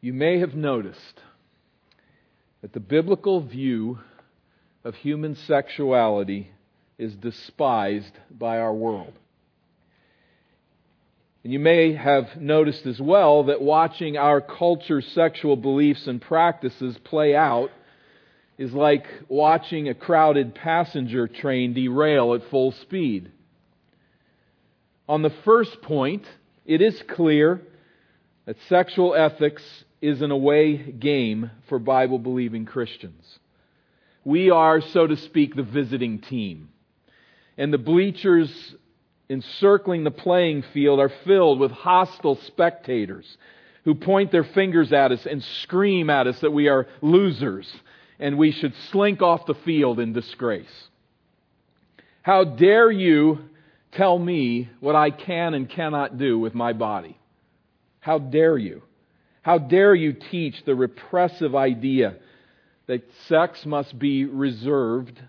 You may have noticed that the biblical view of human sexuality is despised by our world. And you may have noticed as well that watching our culture's sexual beliefs and practices play out is like watching a crowded passenger train derail at full speed. On the first point, it is clear that sexual ethics is an away game for Bible believing Christians. We are, so to speak, the visiting team. And the bleachers encircling the playing field are filled with hostile spectators who point their fingers at us and scream at us that we are losers and we should slink off the field in disgrace. How dare you tell me what I can and cannot do with my body? How dare you? How dare you teach the repressive idea that sex must be reserved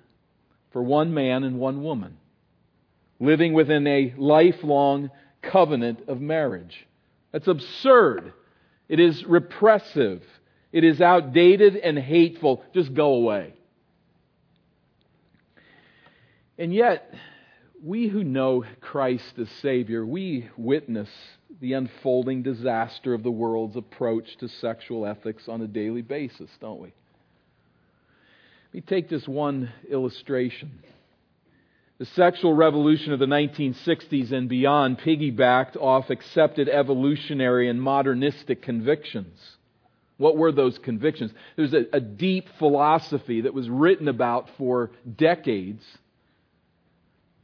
for one man and one woman, living within a lifelong covenant of marriage? That's absurd. It is repressive. It is outdated and hateful. Just go away. And yet, we who know Christ as Savior, we witness the unfolding disaster of the world's approach to sexual ethics on a daily basis, don't we? Let me take this one illustration. The sexual revolution of the 1960s and beyond piggybacked off accepted evolutionary and modernistic convictions. What were those convictions? There's a, a deep philosophy that was written about for decades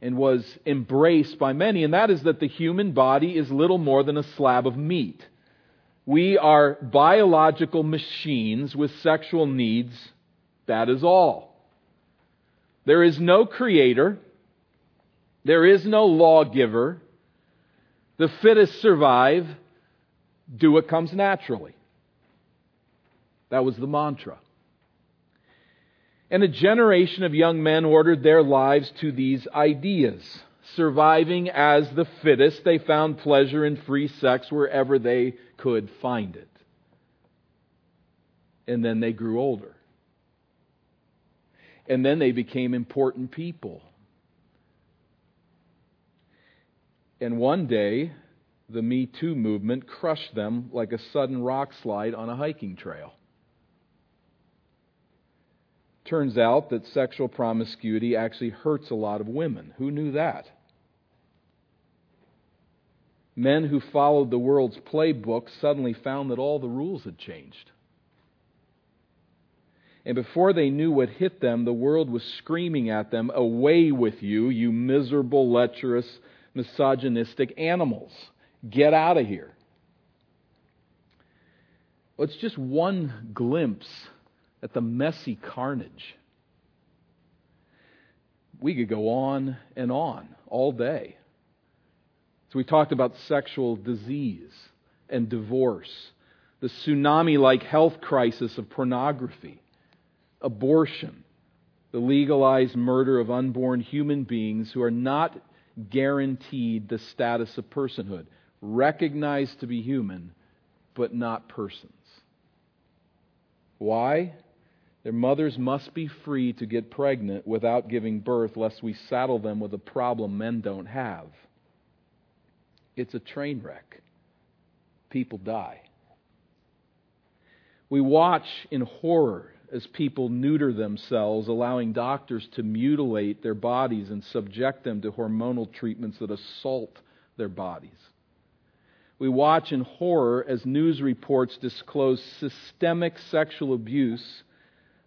and was embraced by many, and that is that the human body is little more than a slab of meat. We are biological machines with sexual needs. That is all. There is no creator. There is no lawgiver. The fittest survive. Do what comes naturally. That was the mantra. And a generation of young men ordered their lives to these ideas. Surviving as the fittest, they found pleasure in free sex wherever they could find it. And then they grew older. And then they became important people. And one day, the Me Too movement crushed them like a sudden rock slide on a hiking trail. Turns out that sexual promiscuity actually hurts a lot of women. Who knew that? Men who followed the world's playbook suddenly found that all the rules had changed. And before they knew what hit them, the world was screaming at them, Away with you, you miserable, lecherous, misogynistic animals. Get out of here. Well, it's just one glimpse at the messy carnage. We could go on and on all day. So we talked about sexual disease and divorce, the tsunami like health crisis of pornography, abortion, the legalized murder of unborn human beings who are not guaranteed the status of personhood, recognized to be human, but not persons. Why? Their mothers must be free to get pregnant without giving birth, lest we saddle them with a problem men don't have. It's a train wreck. People die. We watch in horror as people neuter themselves, allowing doctors to mutilate their bodies and subject them to hormonal treatments that assault their bodies. We watch in horror as news reports disclose systemic sexual abuse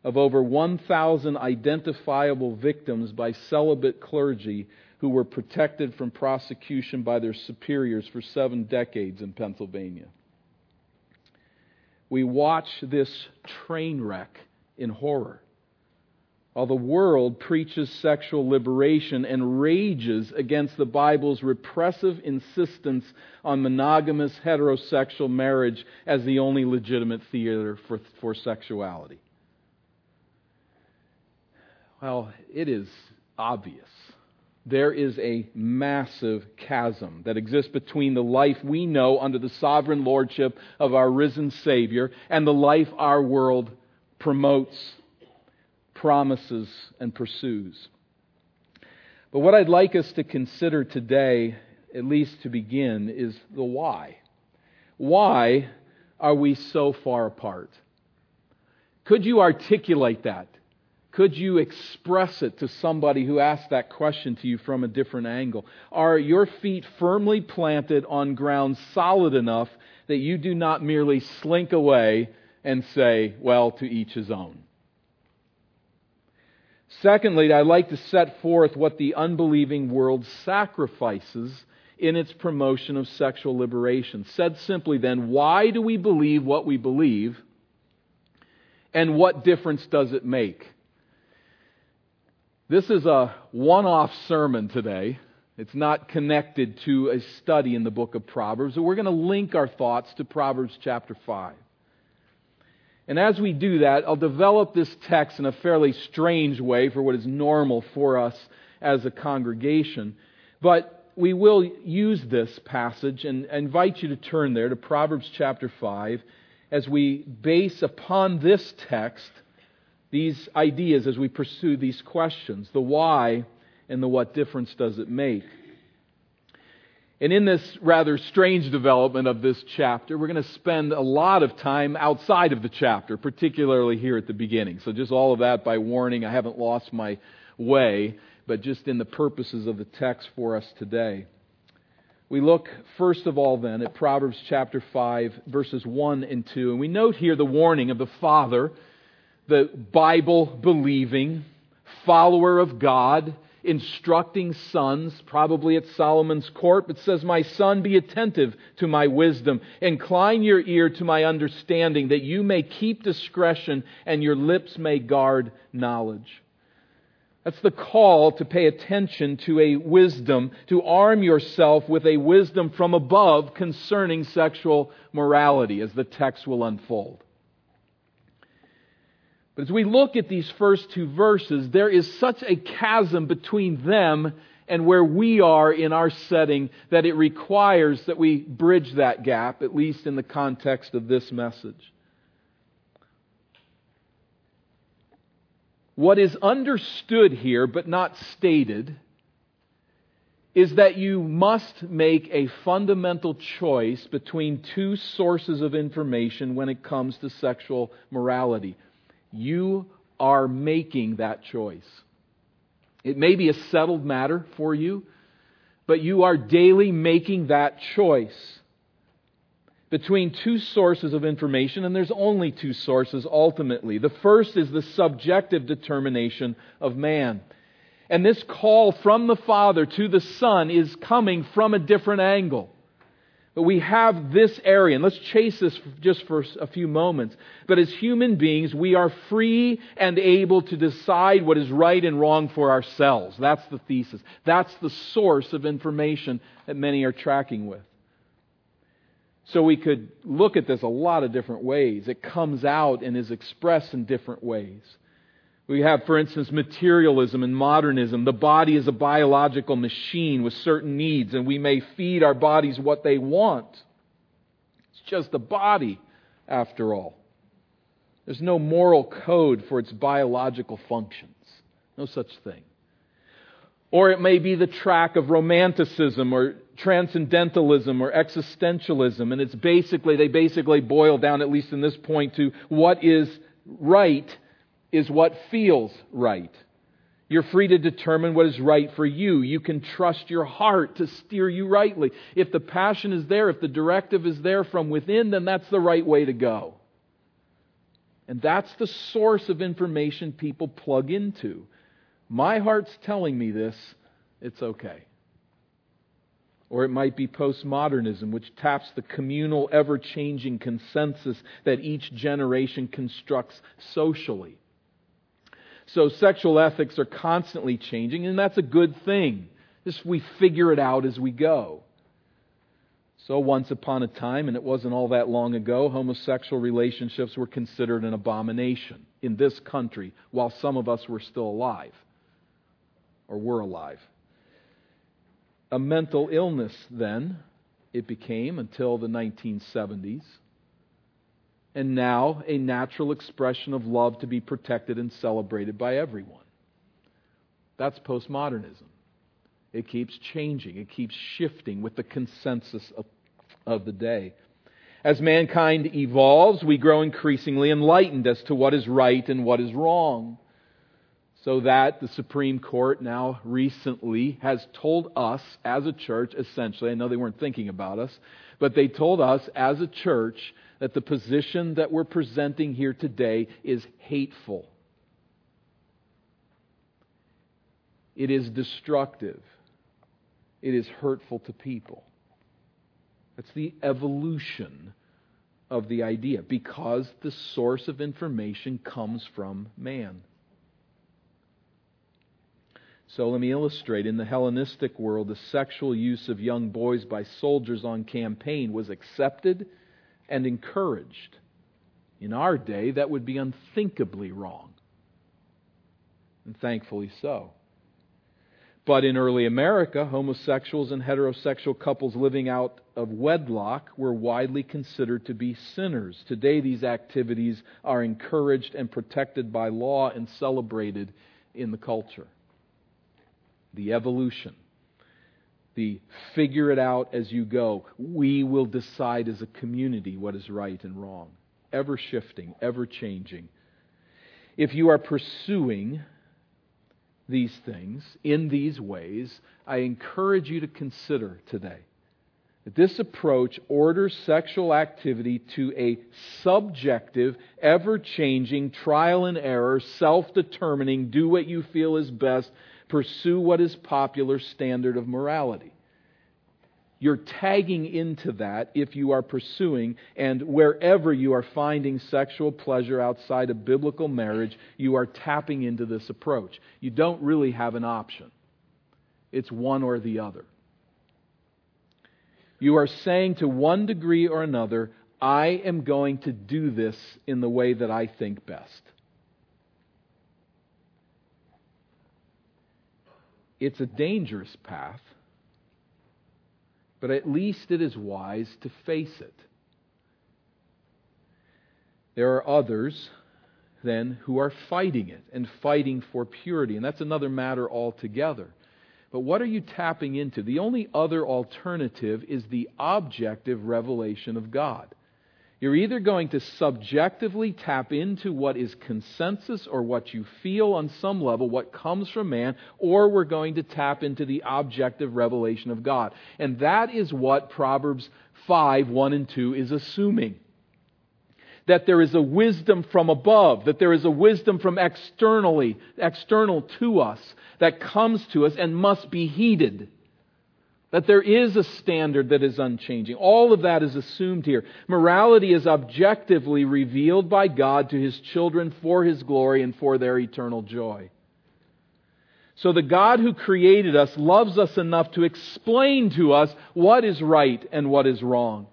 of over 1,000 identifiable victims by celibate clergy who were protected from prosecution by their superiors for seven decades in Pennsylvania. We watch this train wreck in horror. While the world preaches sexual liberation and rages against the Bible's repressive insistence on monogamous heterosexual marriage as the only legitimate theater for, for sexuality. Well, it is obvious there is a massive chasm that exists between the life we know under the sovereign lordship of our risen Savior and the life our world promotes, promises, and pursues. But what I'd like us to consider today, at least to begin, is the why. Why are we so far apart? Could you articulate that? Could you express it to somebody who asked that question to you from a different angle? Are your feet firmly planted on ground solid enough that you do not merely slink away and say, well, to each his own? Secondly, I'd like to set forth what the unbelieving world sacrifices in its promotion of sexual liberation. Said simply, then, why do we believe what we believe? And what difference does it make? This is a one off sermon today. It's not connected to a study in the book of Proverbs. So we're going to link our thoughts to Proverbs chapter 5. And as we do that, I'll develop this text in a fairly strange way for what is normal for us as a congregation. But we will use this passage and invite you to turn there to Proverbs chapter 5 as we base upon this text these ideas as we pursue these questions the why and the what difference does it make. And in this rather strange development of this chapter, we're going to spend a lot of time outside of the chapter, particularly here at the beginning. So, just all of that by warning. I haven't lost my way, but just in the purposes of the text for us today. We look first of all then at Proverbs chapter 5, verses 1 and 2. And we note here the warning of the father, the Bible believing follower of God instructing sons, probably at Solomon's court, but says, My son, be attentive to my wisdom. Incline your ear to my understanding, that you may keep discretion and your lips may guard knowledge. That's the call to pay attention to a wisdom, to arm yourself with a wisdom from above concerning sexual morality, as the text will unfold. But as we look at these first two verses, there is such a chasm between them and where we are in our setting that it requires that we bridge that gap, at least in the context of this message. What is understood here but not stated is that you must make a fundamental choice between two sources of information when it comes to sexual morality. You are making that choice. It may be a settled matter for you, but you are daily making that choice between two sources of information, and there's only two sources ultimately. The first is the subjective determination of man. And this call from the Father to the Son is coming from a different angle. But we have this area, and let's chase this just for a few moments. But as human beings, we are free and able to decide what is right and wrong for ourselves. That's the thesis. That's the source of information that many are tracking with. So we could look at this a lot of different ways. It comes out and is expressed in different ways. We have, for instance, materialism and modernism. The body is a biological machine with certain needs, and we may feed our bodies what they want. It's just a body, after all. There's no moral code for its biological functions. No such thing. Or it may be the track of romanticism or transcendentalism or existentialism, and it's basically, they basically boil down, at least in this point, to what is right is what feels right. You're free to determine what is right for you. You can trust your heart to steer you rightly. If the passion is there, if the directive is there from within, then that's the right way to go. And that's the source of information people plug into. My heart's telling me this, it's okay. Or it might be postmodernism, which taps the communal, ever changing consensus that each generation constructs socially. So sexual ethics are constantly changing, and that's a good thing. Just we figure it out as we go. So once upon a time, and it wasn't all that long ago, homosexual relationships were considered an abomination in this country while some of us were still alive or were alive. a mental illness then, it became until the 1970s, and now a natural expression of love to be protected and celebrated by everyone. That's postmodernism. It keeps changing, it keeps shifting with the consensus of, of the day. As mankind evolves, we grow increasingly enlightened as to what is right and what is wrong. So that the Supreme Court now recently has told us as a church, essentially, I know they weren't thinking about us, but they told us as a church that the position that we're presenting here today is hateful. It is destructive. It is hurtful to people. That's the evolution of the idea because the source of information comes from man. So let me illustrate. In the Hellenistic world, the sexual use of young boys by soldiers on campaign was accepted and encouraged. In our day, that would be unthinkably wrong. And thankfully so. But in early America, homosexuals and heterosexual couples living out of wedlock were widely considered to be sinners. Today, these activities are encouraged and protected by law and celebrated in the culture. The evolution, the figure it out as you go. We will decide as a community what is right and wrong. Ever shifting, ever changing. If you are pursuing these things in these ways, I encourage you to consider today that this approach orders sexual activity to a subjective, ever changing, trial and error, self determining, do what you feel is best, pursue what is popular standard of morality. You're tagging into that if you are pursuing, and wherever you are finding sexual pleasure outside of biblical marriage, you are tapping into this approach. You don't really have an option, it's one or the other. You are saying to one degree or another, I am going to do this in the way that I think best. It's a dangerous path but at least it is wise to face it. There are others, then, who are fighting it and fighting for purity, and that's another matter altogether. But what are you tapping into? The only other alternative is the objective revelation of God. You're either going to subjectively tap into what is consensus or what you feel on some level, what comes from man, or we're going to tap into the objective revelation of God. And that is what Proverbs 5, 1 and 2 is assuming. That there is a wisdom from above, that there is a wisdom from externally, external to us, that comes to us and must be heeded. That there is a standard that is unchanging. All of that is assumed here. Morality is objectively revealed by God to His children for His glory and for their eternal joy. So the God who created us loves us enough to explain to us what is right and what is wrong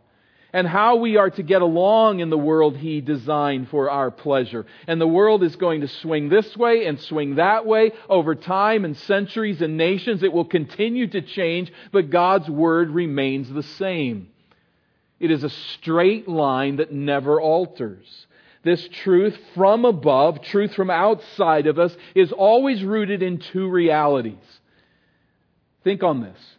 and how we are to get along in the world He designed for our pleasure. And the world is going to swing this way and swing that way over time and centuries and nations. It will continue to change, but God's Word remains the same. It is a straight line that never alters. This truth from above, truth from outside of us, is always rooted in two realities. Think on this.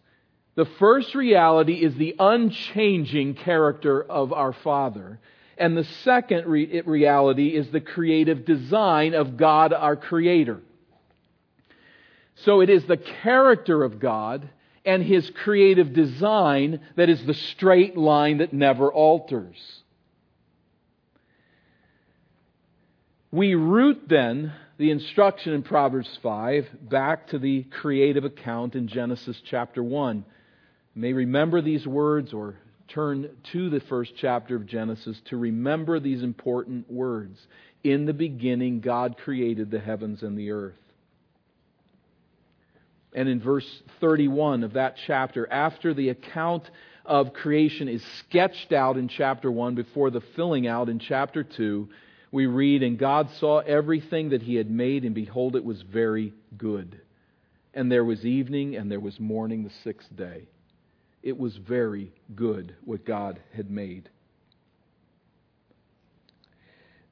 The first reality is the unchanging character of our Father. And the second re- reality is the creative design of God, our Creator. So it is the character of God and His creative design that is the straight line that never alters. We root then the instruction in Proverbs 5 back to the creative account in Genesis chapter 1 may remember these words or turn to the first chapter of Genesis to remember these important words. In the beginning, God created the heavens and the earth. And in verse 31 of that chapter, after the account of creation is sketched out in chapter 1 before the filling out in chapter 2, we read, And God saw everything that He had made, and behold, it was very good. And there was evening, and there was morning the sixth day. It was very good what God had made.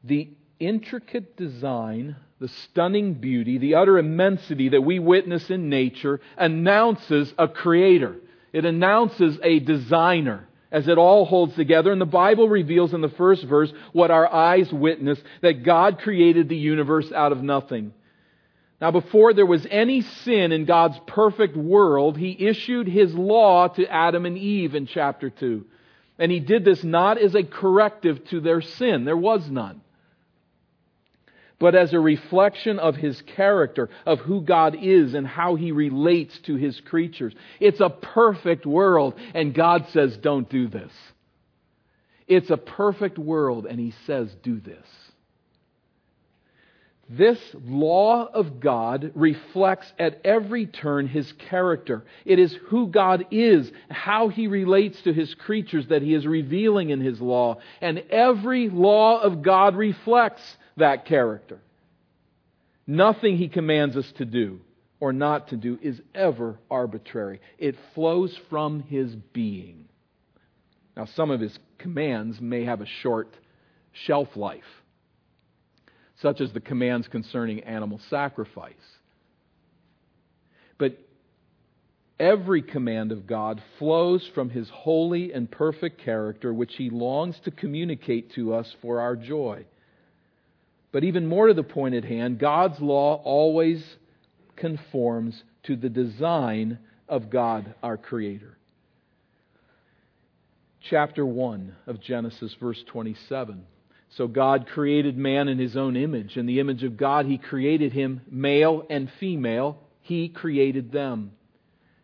The intricate design, the stunning beauty, the utter immensity that we witness in nature announces a creator. It announces a designer as it all holds together. And the Bible reveals in the first verse what our eyes witness that God created the universe out of nothing. Now, before there was any sin in God's perfect world, He issued His law to Adam and Eve in chapter 2. And He did this not as a corrective to their sin, there was none, but as a reflection of His character, of who God is and how He relates to His creatures. It's a perfect world, and God says, don't do this. It's a perfect world, and He says, do this. This law of God reflects at every turn His character. It is who God is, how He relates to His creatures that He is revealing in His law. And every law of God reflects that character. Nothing He commands us to do or not to do is ever arbitrary. It flows from His being. Now, some of His commands may have a short shelf life such as the commands concerning animal sacrifice. But every command of God flows from His holy and perfect character, which He longs to communicate to us for our joy. But even more to the point at hand, God's law always conforms to the design of God, our Creator. Chapter 1 of Genesis, verse 27. So God created man in his own image. In the image of God, he created him, male and female. He created them.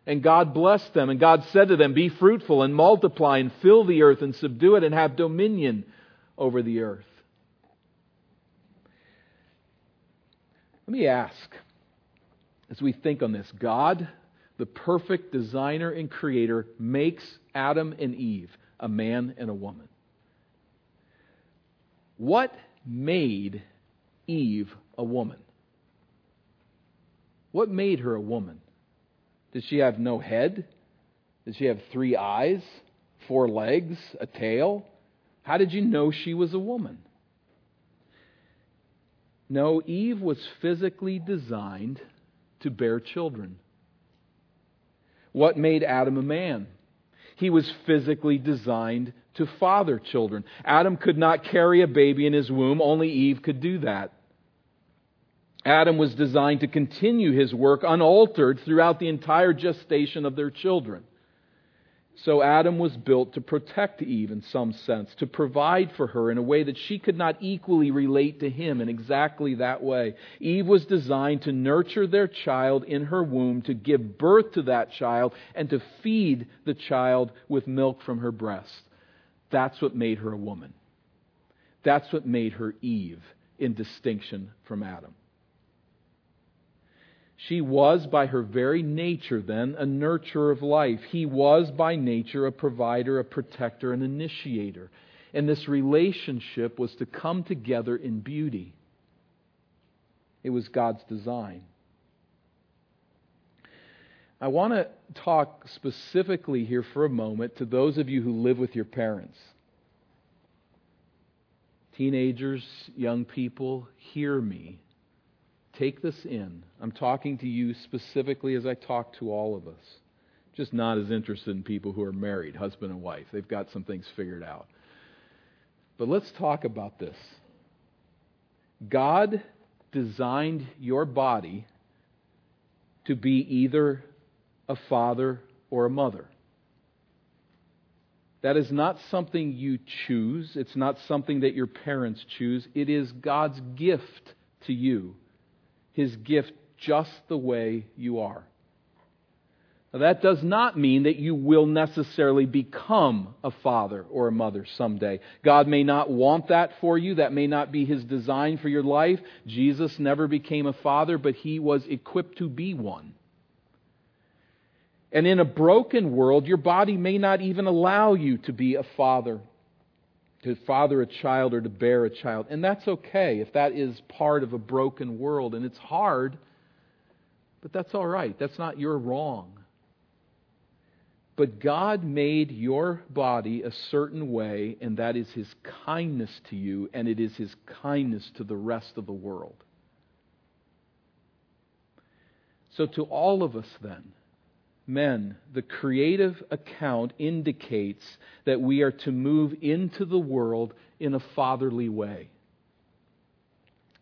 And God blessed them, and God said to them, Be fruitful and multiply and fill the earth and subdue it and have dominion over the earth. Let me ask, as we think on this, God, the perfect designer and creator, makes Adam and Eve a man and a woman. What made Eve a woman? What made her a woman? Did she have no head? Did she have three eyes, four legs, a tail? How did you know she was a woman? No, Eve was physically designed to bear children. What made Adam a man? He was physically designed to father children. Adam could not carry a baby in his womb, only Eve could do that. Adam was designed to continue his work unaltered throughout the entire gestation of their children. So Adam was built to protect Eve in some sense, to provide for her in a way that she could not equally relate to him in exactly that way. Eve was designed to nurture their child in her womb, to give birth to that child, and to feed the child with milk from her breast. That's what made her a woman. That's what made her Eve in distinction from Adam. She was, by her very nature, then, a nurturer of life. He was, by nature, a provider, a protector, an initiator. And this relationship was to come together in beauty. It was God's design. I want to talk specifically here for a moment to those of you who live with your parents. Teenagers, young people, hear me. Take this in. I'm talking to you specifically as I talk to all of us. Just not as interested in people who are married, husband and wife. They've got some things figured out. But let's talk about this. God designed your body to be either a father or a mother. That is not something you choose. It's not something that your parents choose. It is God's gift to you his gift just the way you are. Now, that does not mean that you will necessarily become a father or a mother someday. God may not want that for you. That may not be His design for your life. Jesus never became a father, but He was equipped to be one. And in a broken world, your body may not even allow you to be a father to father a child or to bear a child. And that's okay if that is part of a broken world. And it's hard But that's all right. That's not your wrong. But God made your body a certain way, and that is His kindness to you, and it is His kindness to the rest of the world. So, to all of us, then, men, the creative account indicates that we are to move into the world in a fatherly way.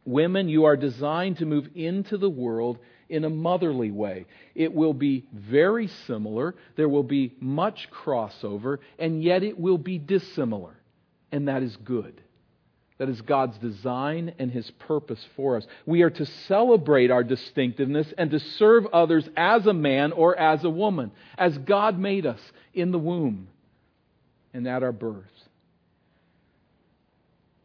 Women, you are designed to move into the world in a motherly way. It will be very similar, there will be much crossover, and yet it will be dissimilar. And that is good. That is God's design and His purpose for us. We are to celebrate our distinctiveness and to serve others as a man or as a woman, as God made us in the womb and at our birth.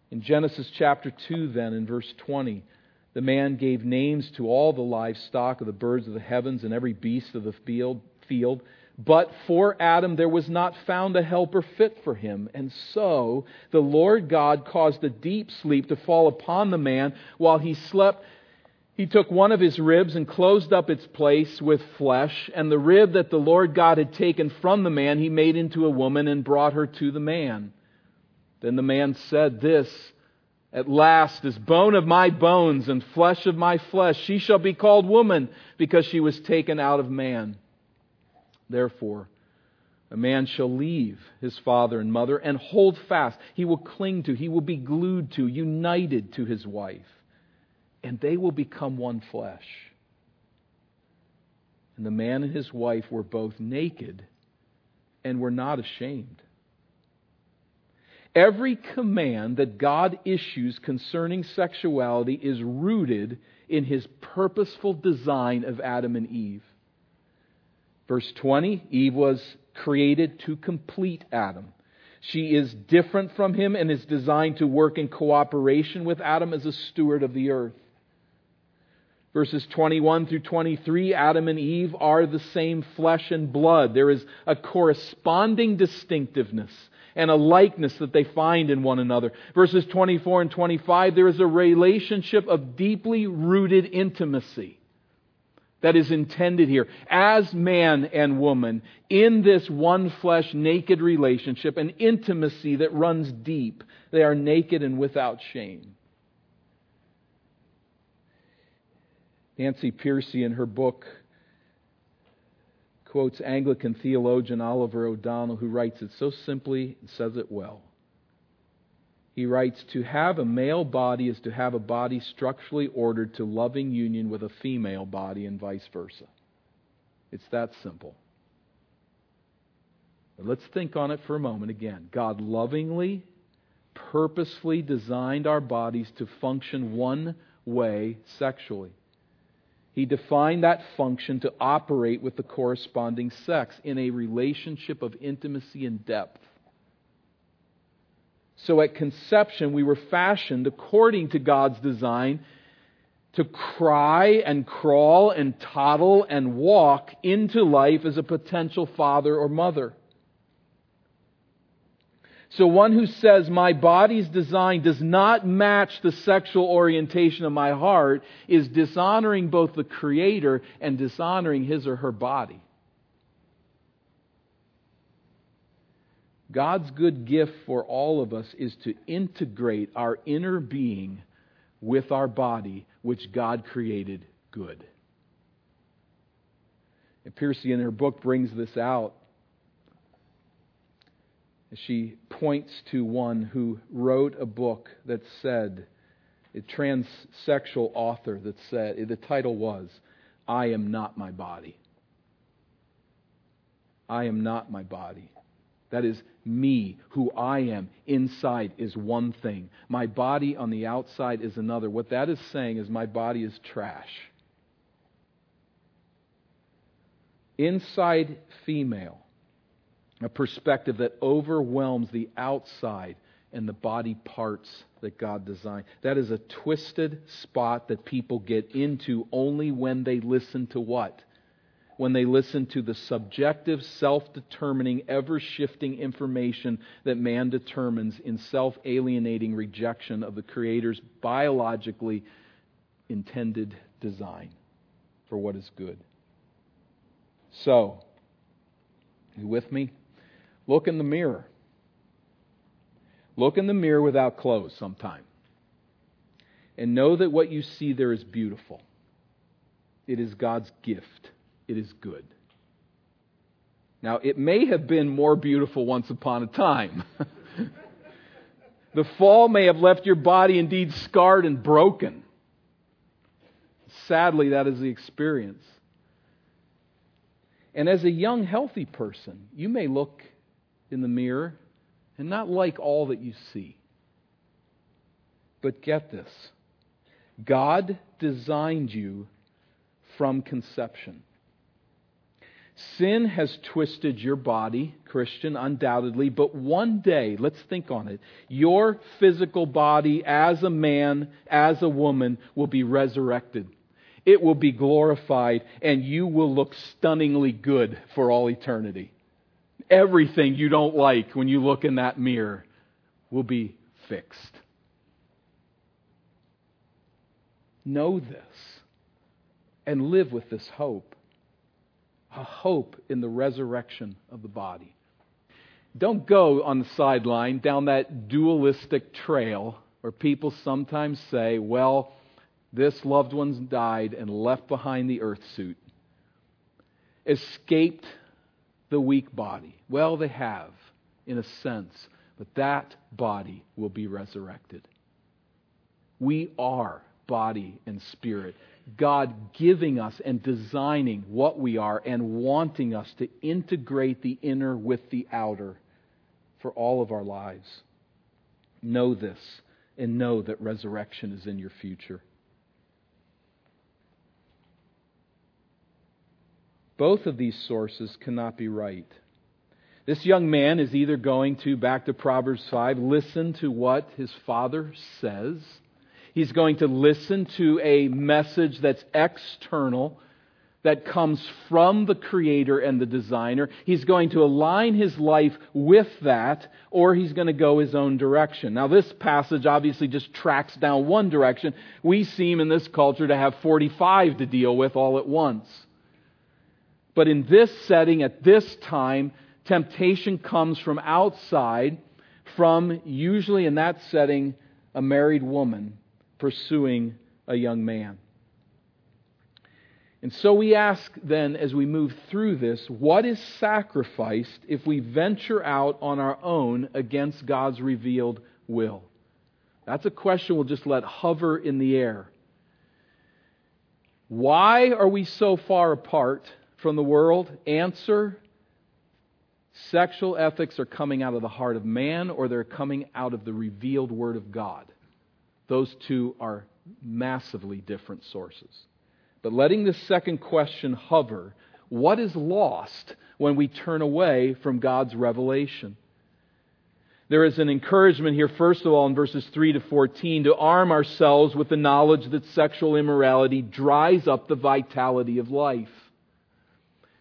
In Genesis chapter 2, then, in verse 20, the man gave names to all the livestock of the birds of the heavens and every beast of the field. But for Adam there was not found a helper fit for him. And so the Lord God caused a deep sleep to fall upon the man while he slept. He took one of his ribs and closed up its place with flesh, and the rib that the Lord God had taken from the man he made into a woman and brought her to the man. Then the man said, This at last is bone of my bones and flesh of my flesh. She shall be called woman because she was taken out of man. Therefore, a man shall leave his father and mother and hold fast. He will cling to, he will be glued to, united to his wife, and they will become one flesh. And the man and his wife were both naked and were not ashamed. Every command that God issues concerning sexuality is rooted in his purposeful design of Adam and Eve. Verse 20 Eve was created to complete Adam. She is different from him and is designed to work in cooperation with Adam as a steward of the earth. Verses 21 through 23 Adam and Eve are the same flesh and blood. There is a corresponding distinctiveness and a likeness that they find in one another. Verses 24 and 25 there is a relationship of deeply rooted intimacy that is intended here as man and woman in this one flesh naked relationship, an intimacy that runs deep. They are naked and without shame. Nancy Pearcey, in her book, quotes Anglican theologian Oliver O'Donovan, who writes it so simply and says it well. He writes, To have a male body is to have a body structurally ordered to loving union with a female body and vice versa. It's that simple. But let's think on it for a moment again. God lovingly, purposefully designed our bodies to function one way sexually. He defined that function to operate with the corresponding sex in a relationship of intimacy and depth. So at conception, we were fashioned according to God's design to cry and crawl and toddle and walk into life as a potential father or mother. So one who says my body's design does not match the sexual orientation of my heart is dishonoring both the Creator and dishonoring his or her body. God's good gift for all of us is to integrate our inner being with our body, which God created good. And Pearcey, in her book, brings this out. She points to one who wrote a book that said, a transsexual author that said, the title was, I am not my body. I am not my body. That is me, who I am, inside is one thing. My body on the outside is another. What that is saying is my body is trash. Inside female, a perspective that overwhelms the outside and the body parts that God designed. That is a twisted spot that people get into only when they listen to what? When they listen to the subjective, self determining, ever shifting information that man determines in self alienating rejection of the Creator's biologically intended design. for what is good. So, you with me? Look in the mirror. Look in the mirror without clothes sometime. And know that what you see there is beautiful. It is God's gift. It is good. Now, it may have been more beautiful once upon a time. the fall may have left your body indeed scarred and broken. Sadly, that is the experience. And as a young, healthy person, you may look in the mirror and not like all that you see. But get this God designed you from conception. Sin has twisted your body, Christian, undoubtedly, but one day, let's think on it, your physical body as a man, as a woman, will be resurrected. It will be glorified, and you will look stunningly good for all eternity. Everything you don't like when you look in that mirror will be fixed. Know this and live with this hope a hope in the resurrection of the body. Don't go on the sideline down that dualistic trail where people sometimes say, well, this loved one's died and left behind the earth suit, escaped the weak body. Well, they have, in a sense, but that body will be resurrected. We are body and spirit. God giving us and designing what we are and wanting us to integrate the inner with the outer for all of our lives. Know this and know that resurrection is in your future. Both of these sources cannot be right. This young man is either going to, back to Proverbs 5, listen to what his father says He's going to listen to a message that's external, that comes from the Creator and the Designer. He's going to align his life with that, or he's going to go his own direction. Now, this passage obviously just tracks down one direction. We seem in this culture to have 45 to deal with all at once. But in this setting, at this time, temptation comes from outside, from usually in that setting, a married woman pursuing a young man. And so we ask then, as we move through this, what is sacrificed if we venture out on our own against God's revealed will? That's a question we'll just let hover in the air. Why are we so far apart from the world? Answer Sexual ethics are coming out of the heart of man or they're coming out of the revealed Word of God. Those two are massively different sources. But letting this second question hover, what is lost when we turn away from God's revelation? There is an encouragement here, first of all, in verses 3 to 14, to arm ourselves with the knowledge that sexual immorality dries up the vitality of life.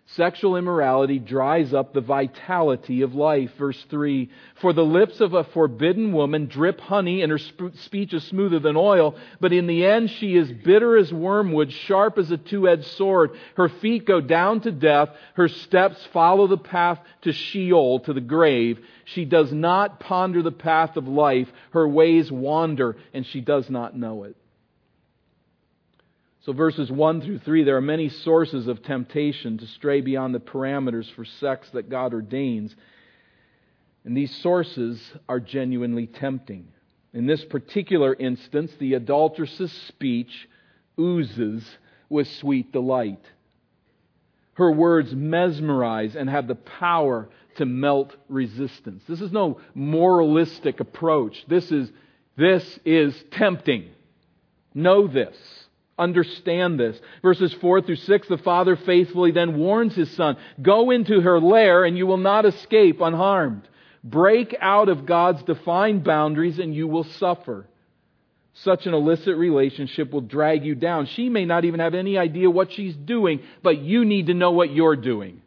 Sexual immorality dries up the vitality of life. Verse 3 For the lips of a forbidden woman drip honey, and her speech is smoother than oil, but in the end she is bitter as wormwood, sharp as a two edged sword. Her feet go down to death, her steps follow the path to Sheol, to the grave. She does not ponder the path of life, her ways wander, and she does not know it. So, verses 1 through 3, there are many sources of temptation to stray beyond the parameters for sex that God ordains. And these sources are genuinely tempting. In this particular instance, the adulteress's speech oozes with sweet delight. Her words mesmerize and have the power to melt resistance. This is no moralistic approach. This is, this is tempting. Know this. Understand this. Verses 4 through 6, the father faithfully then warns his son, Go into her lair and you will not escape unharmed. Break out of God's defined boundaries and you will suffer. Such an illicit relationship will drag you down. She may not even have any idea what she's doing, but you need to know what you're doing.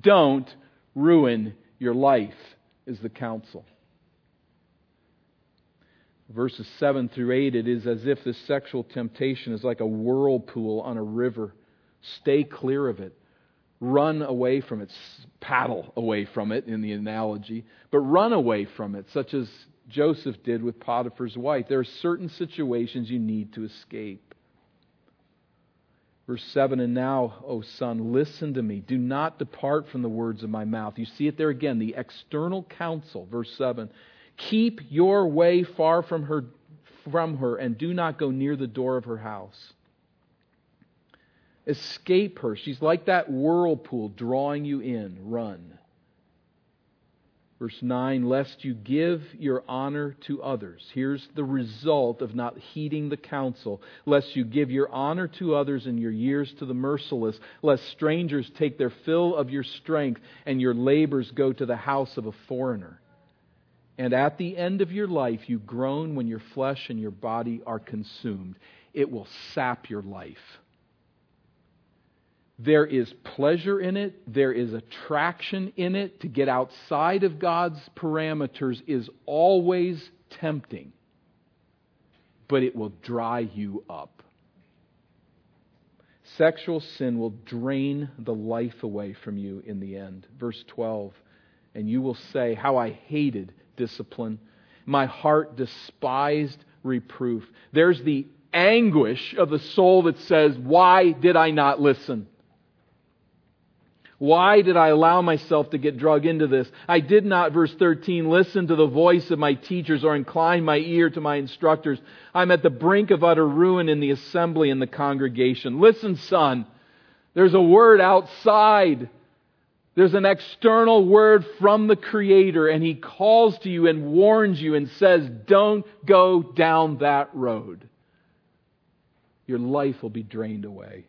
Don't ruin your life, is the counsel. Verses 7 through 8, it is as if this sexual temptation is like a whirlpool on a river. Stay clear of it. Run away from it. Paddle away from it, in the analogy. But run away from it, such as Joseph did with Potiphar's wife. There are certain situations you need to escape. Verse 7 And now, O son, listen to me. Do not depart from the words of my mouth. You see it there again, the external counsel. Verse 7 Keep your way far from her, from her and do not go near the door of her house. Escape her. She's like that whirlpool drawing you in. Run. Verse 9, lest you give your honor to others. Here's the result of not heeding the counsel. Lest you give your honor to others and your years to the merciless. Lest strangers take their fill of your strength and your labors go to the house of a foreigner. And at the end of your life, you groan when your flesh and your body are consumed. It will sap your life. There is pleasure in it, there is attraction in it. To get outside of God's parameters is always tempting, but it will dry you up. Sexual sin will drain the life away from you in the end. Verse 12. And you will say, How I hated discipline. My heart despised reproof. There's the anguish of the soul that says, Why did I not listen? Why did I allow myself to get drug into this? I did not, verse 13, listen to the voice of my teachers or incline my ear to my instructors. I'm at the brink of utter ruin in the assembly and the congregation. Listen, son, there's a word outside there's an external word from the Creator, and He calls to you and warns you and says, Don't go down that road. Your life will be drained away.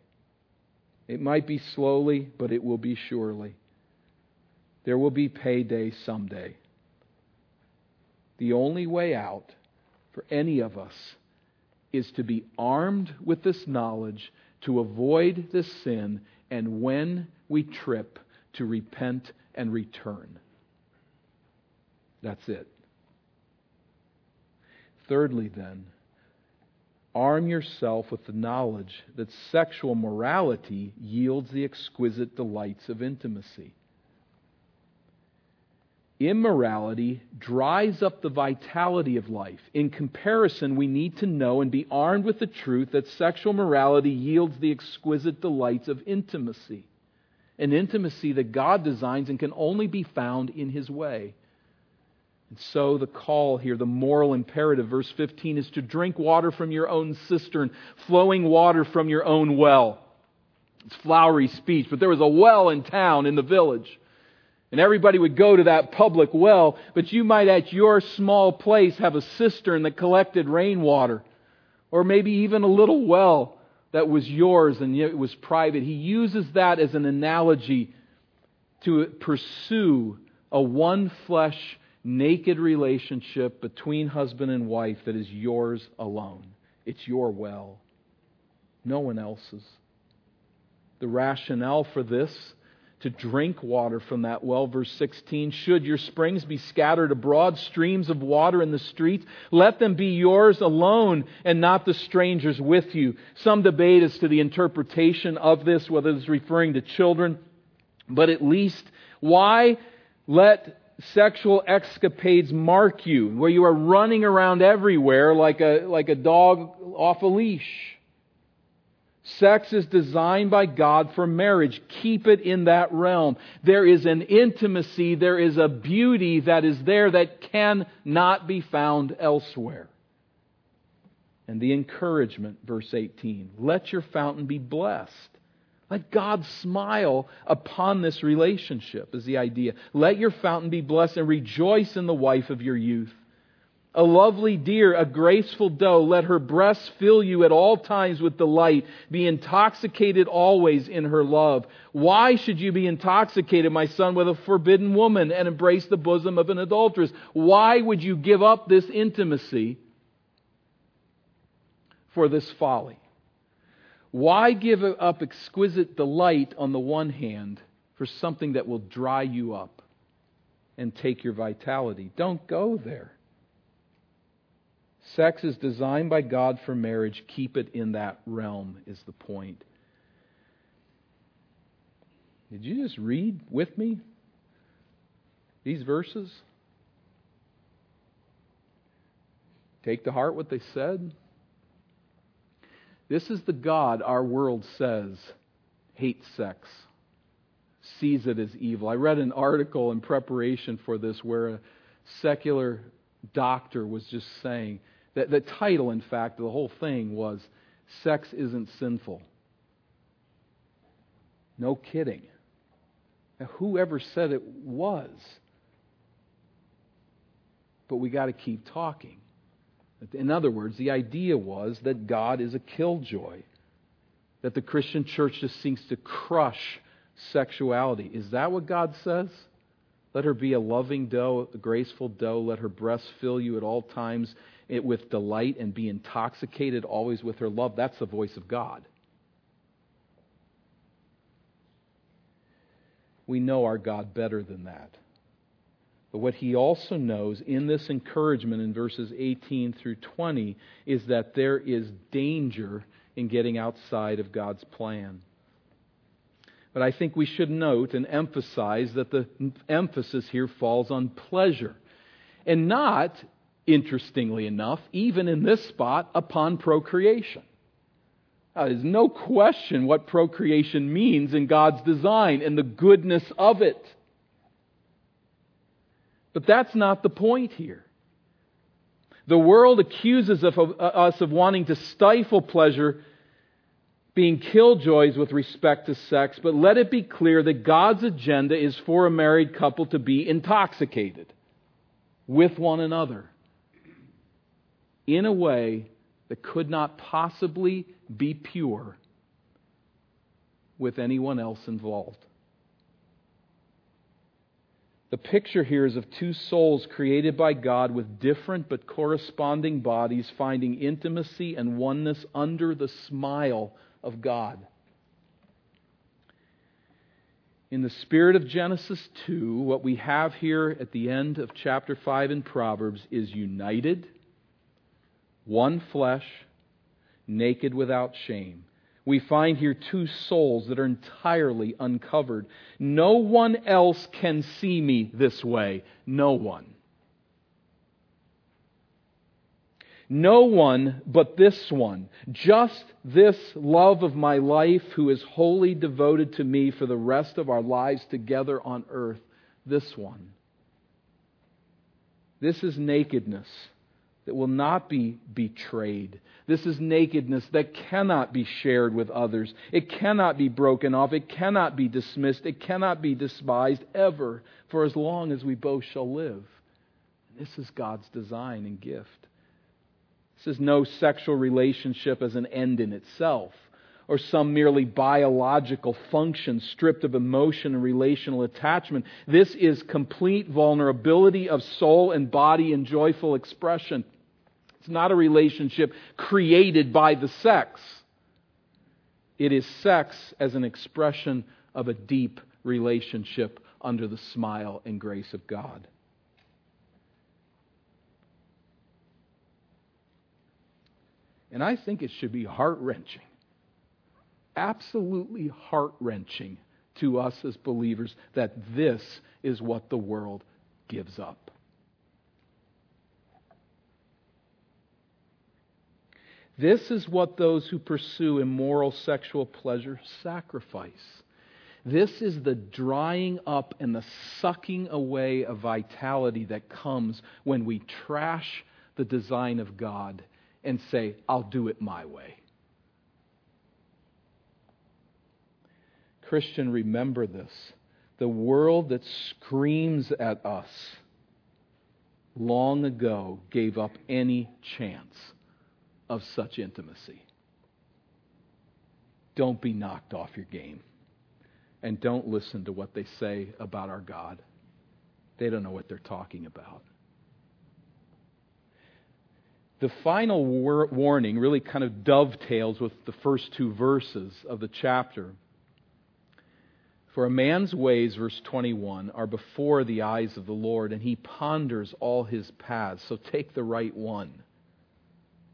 It might be slowly, but it will be surely. There will be payday someday. The only way out for any of us is to be armed with this knowledge to avoid this sin, and when we trip, to repent and return. That's it. Thirdly, then, arm yourself with the knowledge that sexual morality yields the exquisite delights of intimacy. Immorality dries up the vitality of life. In comparison, we need to know and be armed with the truth that sexual morality yields the exquisite delights of intimacy an intimacy that God designs and can only be found in His way. And so the call here, the moral imperative, verse 15, is to drink water from your own cistern, flowing water from your own well. It's flowery speech, but there was a well in town, in the village. And everybody would go to that public well, but you might at your small place have a cistern that collected rainwater, or maybe even a little well that was yours and it was private. He uses that as an analogy to pursue a one flesh, naked relationship between husband and wife that is yours alone. It's your well, no one else's. The rationale for this to drink water from that well. Verse 16 Should your springs be scattered abroad, streams of water in the streets, let them be yours alone and not the strangers with you. Some debate as to the interpretation of this, whether it's referring to children, but at least why let sexual escapades mark you, where you are running around everywhere like a, like a dog off a leash? Sex is designed by God for marriage. Keep it in that realm. There is an intimacy, there is a beauty that is there that cannot be found elsewhere. And the encouragement, verse 18 let your fountain be blessed. Let God smile upon this relationship, is the idea. Let your fountain be blessed and rejoice in the wife of your youth a lovely deer, a graceful doe. Let her breasts fill you at all times with delight. Be intoxicated always in her love. Why should you be intoxicated, my son, with a forbidden woman and embrace the bosom of an adulteress? Why would you give up this intimacy for this folly? Why give up exquisite delight on the one hand for something that will dry you up and take your vitality? Don't go there. Sex is designed by God for marriage. Keep it in that realm, is the point. Did you just read with me these verses? Take to heart what they said. This is the God our world says hates sex, sees it as evil. I read an article in preparation for this where a secular doctor was just saying that the title, in fact, the whole thing was Sex Isn't Sinful. No kidding. Now, whoever said it was? But we got to keep talking. In other words, the idea was that God is a killjoy, that the Christian church just seeks to crush sexuality. Is that what God says? Let her be a loving doe, a graceful doe. Let her breast fill you at all times with delight and be intoxicated always with her love. That's the voice of God. We know our God better than that. But what he also knows in this encouragement in verses 18 through 20 is that there is danger in getting outside of God's plan. But I think we should note and emphasize that the emphasis here falls on pleasure. And not, interestingly enough, even in this spot, upon procreation. Now, there's no question what procreation means in God's design and the goodness of it. But that's not the point here. The world accuses uh, us of wanting to stifle pleasure, being killjoys with respect to sex, but let it be clear that God's agenda is for a married couple to be intoxicated with one another in a way that could not possibly be pure with anyone else involved. The picture here is of two souls created by God with different but corresponding bodies, finding intimacy and oneness under the smile of God. In the spirit of Genesis 2, what we have here at the end of chapter 5 in Proverbs is united, one flesh, naked without shame we find here two souls that are entirely uncovered. No one else can see me this way. No one. No one but this one, just this love of my life who is wholly devoted to me for the rest of our lives together on earth. This one. This is nakedness that will not be betrayed. This is nakedness that cannot be shared with others. It cannot be broken off. It cannot be dismissed. It cannot be despised ever for as long as we both shall live. This is God's design and gift. This is no sexual relationship as an end in itself or some merely biological function stripped of emotion and relational attachment. This is complete vulnerability of soul and body and joyful expression. It's not a relationship created by the sex. It is sex as an expression of a deep relationship under the smile and grace of God. And I think it should be heart wrenching, absolutely heart wrenching to us as believers that this is what the world gives up. This is what those who pursue immoral sexual pleasure sacrifice. This is the drying up and the sucking away of vitality that comes when we trash the design of God and say, I'll do it my way. Christian, remember this. The world that screams at us long ago gave up any chance of such intimacy. Don't be knocked off your game. And don't listen to what they say about our God. They don't know what they're talking about. The final war- warning really kind of dovetails with the first two verses of the chapter. For a man's ways, verse 21, are before the eyes of the Lord, and he ponders all his paths. So take the right one.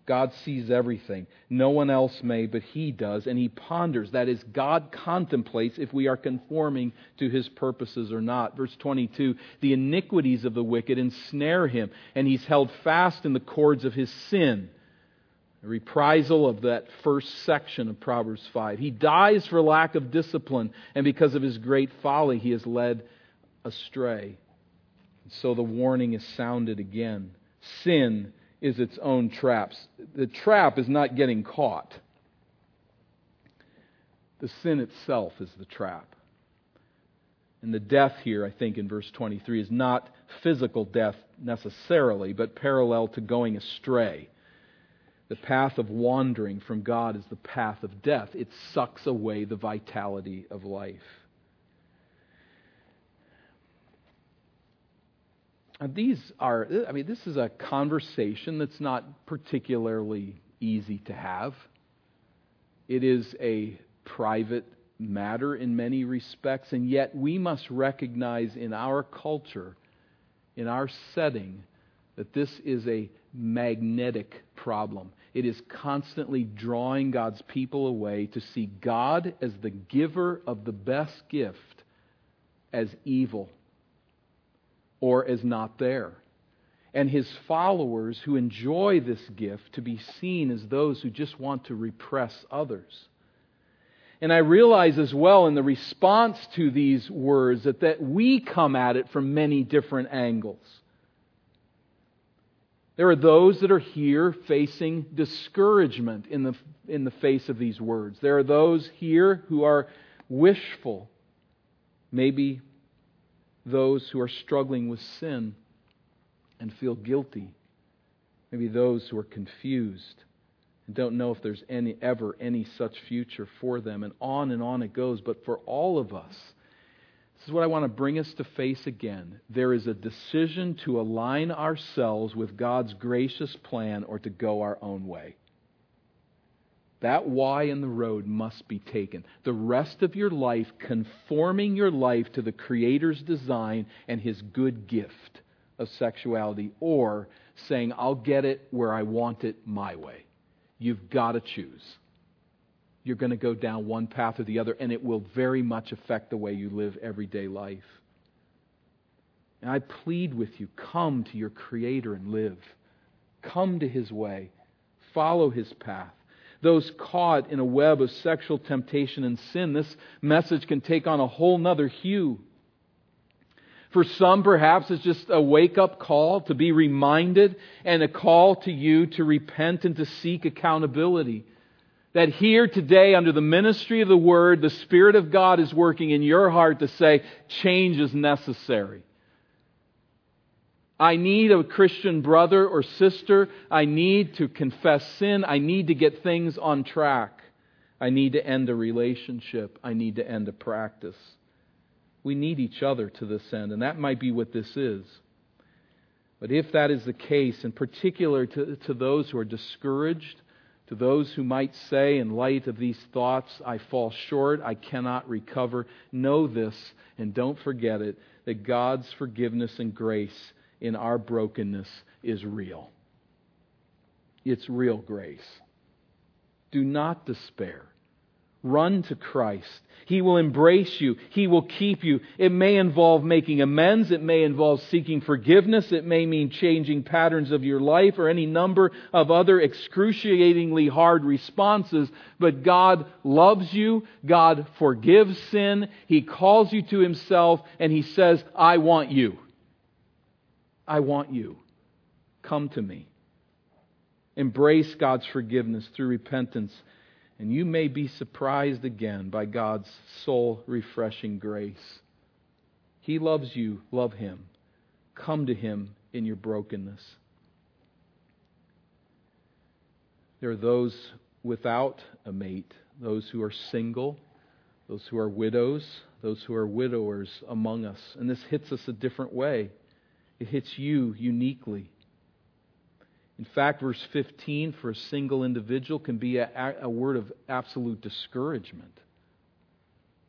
God sees everything. No one else may, but He does. And He ponders. That is, God contemplates if we are conforming to His purposes or not. Verse 22 The iniquities of the wicked ensnare him, and he's held fast in the cords of his sin. A reprisal of that first section of Proverbs 5. He dies for lack of discipline, and because of his great folly, he is led astray. And so the warning is sounded again. Sin is its own traps. The trap is not getting caught. The sin itself is the trap. And the death here, I think, in verse 23 is not physical death necessarily, but parallel to going astray. The path of wandering from God is the path of death. It sucks away the vitality of life. These are, I mean, this is a conversation that's not particularly easy to have. It is a private matter in many respects, and yet we must recognize in our culture, in our setting, that this is a magnetic problem. It is constantly drawing God's people away to see God as the giver of the best gift as evil or as not there. And his followers who enjoy this gift to be seen as those who just want to repress others. And I realize as well in the response to these words that, that we come at it from many different angles. There are those that are here facing discouragement in the, in the face of these words. There are those here who are wishful, maybe those who are struggling with sin and feel guilty. Maybe those who are confused and don't know if there's any, ever any such future for them. And on and on it goes. But for all of us, this is what I want to bring us to face again. There is a decision to align ourselves with God's gracious plan or to go our own way. That Y in the road must be taken. The rest of your life, conforming your life to the Creator's design and His good gift of sexuality, or saying, I'll get it where I want it my way. You've got to choose. You're going to go down one path or the other, and it will very much affect the way you live everyday life. And I plead with you come to your Creator and live. Come to His way, follow His path those caught in a web of sexual temptation and sin, this message can take on a whole nother hue. For some, perhaps, it's just a wake up call to be reminded and a call to you to repent and to seek accountability. That here today, under the ministry of the Word, the Spirit of God is working in your heart to say, change is necessary. I need a Christian brother or sister. I need to confess sin. I need to get things on track. I need to end a relationship. I need to end a practice. We need each other to this end, and that might be what this is. But if that is the case, in particular to, to those who are discouraged, to those who might say, in light of these thoughts, I fall short, I cannot recover, know this, and don't forget it, that God's forgiveness and grace in our brokenness is real. It's real grace. Do not despair. Run to Christ. He will embrace you. He will keep you. It may involve making amends. It may involve seeking forgiveness. It may mean changing patterns of your life or any number of other excruciatingly hard responses. But God loves you. God forgives sin. He calls you to Himself and He says, I want you. I want you. Come to me. Embrace God's forgiveness through repentance, and you may be surprised again by God's soul refreshing grace. He loves you. Love Him. Come to Him in your brokenness. There are those without a mate, those who are single, those who are widows, those who are widowers among us. And this hits us a different way. It hits you uniquely. In fact, verse 15 for a single individual can be a, a, word of absolute discouragement.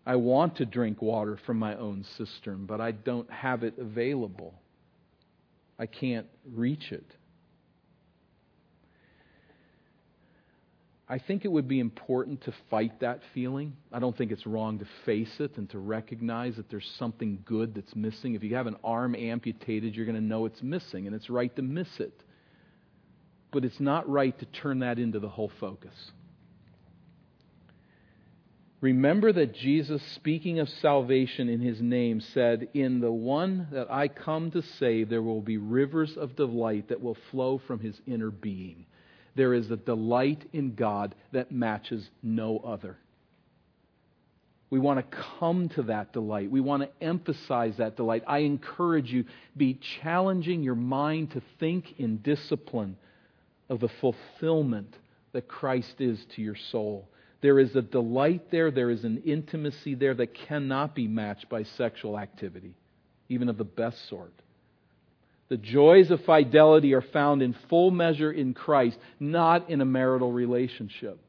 I want to drink water from my own cistern, but I don't have it available. I can't reach it. I think it would be important to fight that feeling. I don't think it's wrong to face it and to recognize that there's something good that's missing. If you have an arm amputated, you're going to know it's missing, and it's right to miss it. But it's not right to turn that into the whole focus. Remember that Jesus, speaking of salvation in his name, said, In the one that I come to save, there will be rivers of delight that will flow from his inner being. There is a delight in God that matches no other. We want to come to that delight. We want to emphasize that delight. I encourage you, be challenging your mind to think in discipline of the fulfillment that Christ is to your soul. There is a delight there, there is an intimacy there that cannot be matched by sexual activity, even of the best sort. The joys of fidelity are found in full measure in Christ, not in a marital relationship.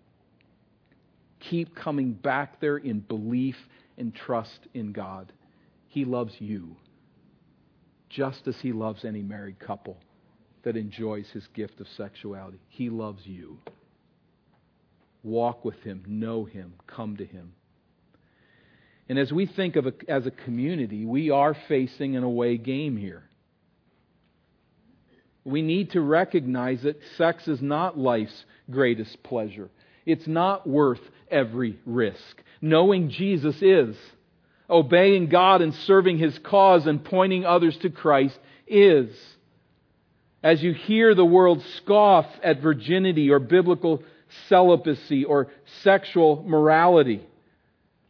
Keep coming back there in belief and trust in God. He loves you just as He loves any married couple that enjoys His gift of sexuality. He loves you. Walk with Him, know Him, come to Him. And as we think of it as a community, we are facing an away game here. We need to recognize that sex is not life's greatest pleasure. It's not worth every risk. Knowing Jesus is. Obeying God and serving His cause and pointing others to Christ is. As you hear the world scoff at virginity or biblical celibacy or sexual morality.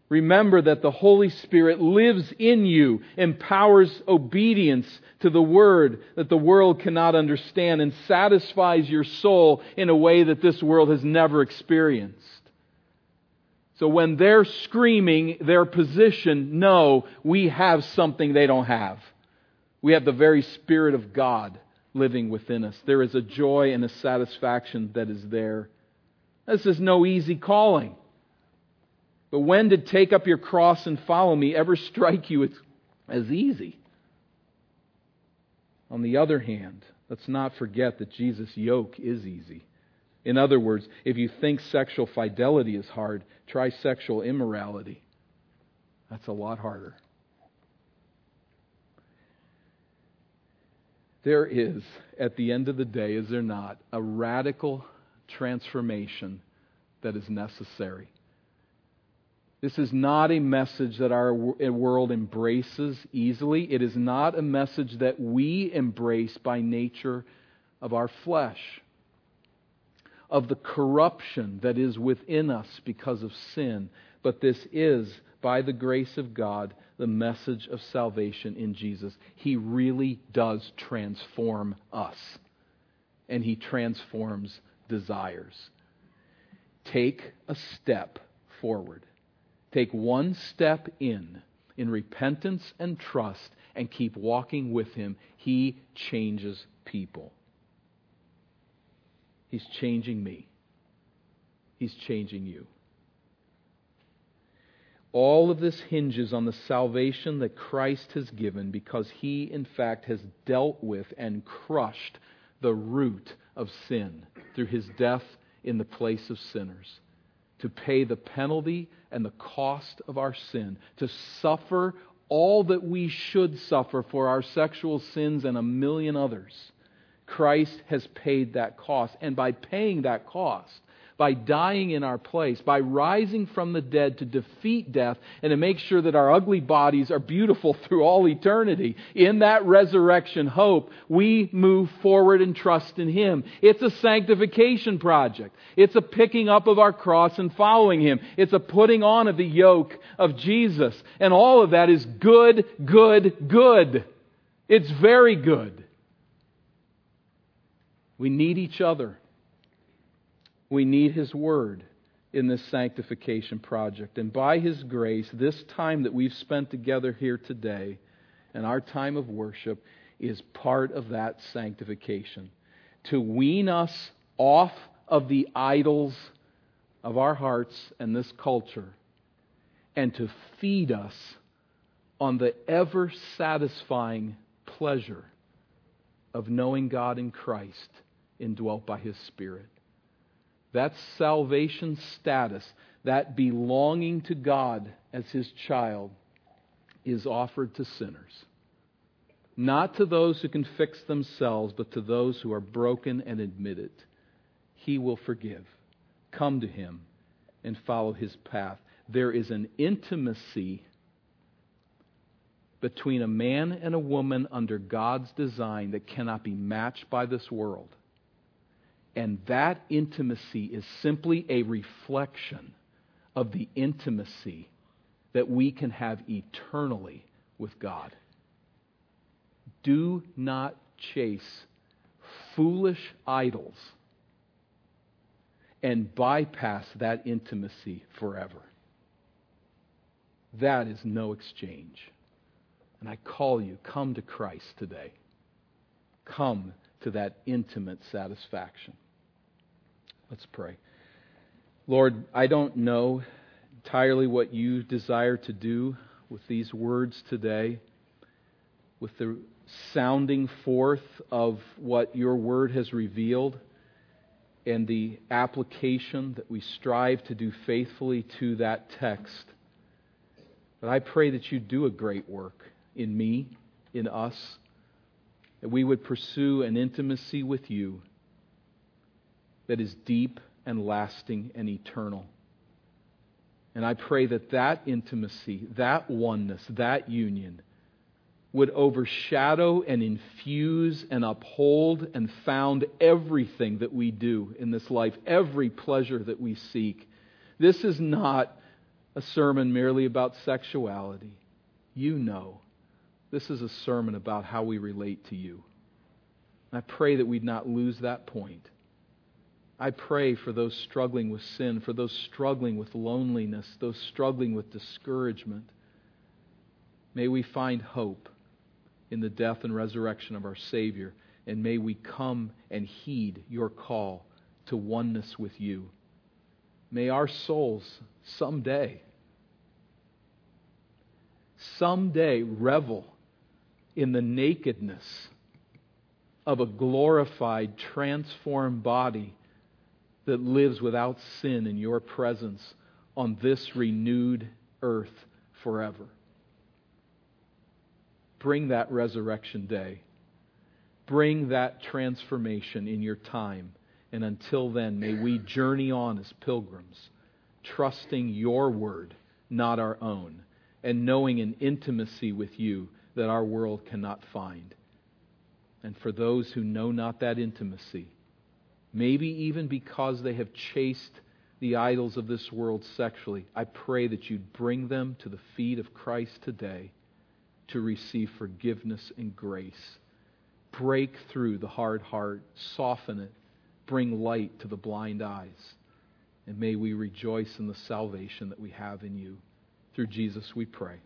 Remember that the Holy Spirit lives in you, empowers obedience to the Word that the world cannot understand, and satisfies your soul in a way that this world has never experienced. So when they're screaming their position, no, we have something they don't have. We have the very Spirit of God living within us. There is a joy and a satisfaction that is there. This is no easy calling. But when to take up your cross and follow me ever strike you as easy? On the other hand, let's not forget that Jesus' yoke is easy. In other words, if you think sexual fidelity is hard, try sexual immorality. That's a lot harder. There is, at the end of the day, is there not, a radical transformation that is necessary. This is not a message that our eh, world embraces easily. It is not a message that we embrace by nature of our flesh, of the corruption that is within us because of sin. But this is, by the grace of God, the message of salvation in Jesus. He really does transform us, and He transforms desires. Take a step forward. Take one step in, in repentance and trust, and keep walking with Him. He changes people. He's changing me. He's changing you. All of this hinges on the salvation that Christ has given because he, in fact, has dealt with and crushed the root of sin through his death in the place of sinners, to pay the penalty and the cost of our sin, to suffer all that we should suffer for our sexual sins and a million others. Christ has paid that cost. And by paying that cost, by dying in our place, by rising from the dead to defeat death and to make sure that our ugly bodies are beautiful through all eternity. In that resurrection hope, we move forward and trust in Him. It's a sanctification project. It's a picking up of our cross and following Him. It's a putting on of the yoke of Jesus. And all of that is good, good, good. It's very good. We need each other. We need His Word in this sanctification project. And by His grace, this time that we've spent together here today and our time of worship is part of that sanctification. To wean us off of the idols of our hearts and this culture, and to feed us on the ever satisfying pleasure of knowing God in Christ indwelt by His Spirit. That salvation status, that belonging to God as His child, is offered to sinners. Not to those who can fix themselves, but to those who are broken and admit it. He will forgive. Come to Him and follow His path. There is an intimacy between a man and a woman under God's design that cannot be matched by this world. And that intimacy is simply a reflection of the intimacy that we can have eternally with God. Do not chase foolish idols and bypass that intimacy forever. That is no exchange. And I call you, come to Christ today. Come to that intimate satisfaction. Let's pray. Lord, I don't know entirely what you desire to do with these words today, with the sounding forth of what your word has revealed and the application that we strive to do faithfully to that text. But I pray that you do a great work in me, in us, that we would pursue an intimacy with you that is deep and lasting and eternal. And I pray that that intimacy, that oneness, that union would overshadow and infuse and uphold and found everything that we do in this life, every pleasure that we seek. This is not a sermon merely about sexuality. You know, this is a sermon about how we relate to you. I pray that we'd not lose that point. I pray for those struggling with sin, for those struggling with loneliness, those struggling with discouragement. May we find hope in the death and resurrection of our Savior, and may we come and heed your call to oneness with you. May our souls someday, someday revel in the nakedness of a glorified, transformed body that lives without sin in your presence on this renewed earth forever. Bring that resurrection day. Bring that transformation in your time. And until then, may we journey on as pilgrims, trusting your word, not our own, and knowing an intimacy with you that our world cannot find. And for those who know not that intimacy, maybe even because they have chased the idols of this world sexually, I pray that you'd bring them to the feet of Christ today to receive forgiveness and grace. Break through the hard heart, soften it, bring light to the blind eyes. And may we rejoice in the salvation that we have in you. Through Jesus we pray.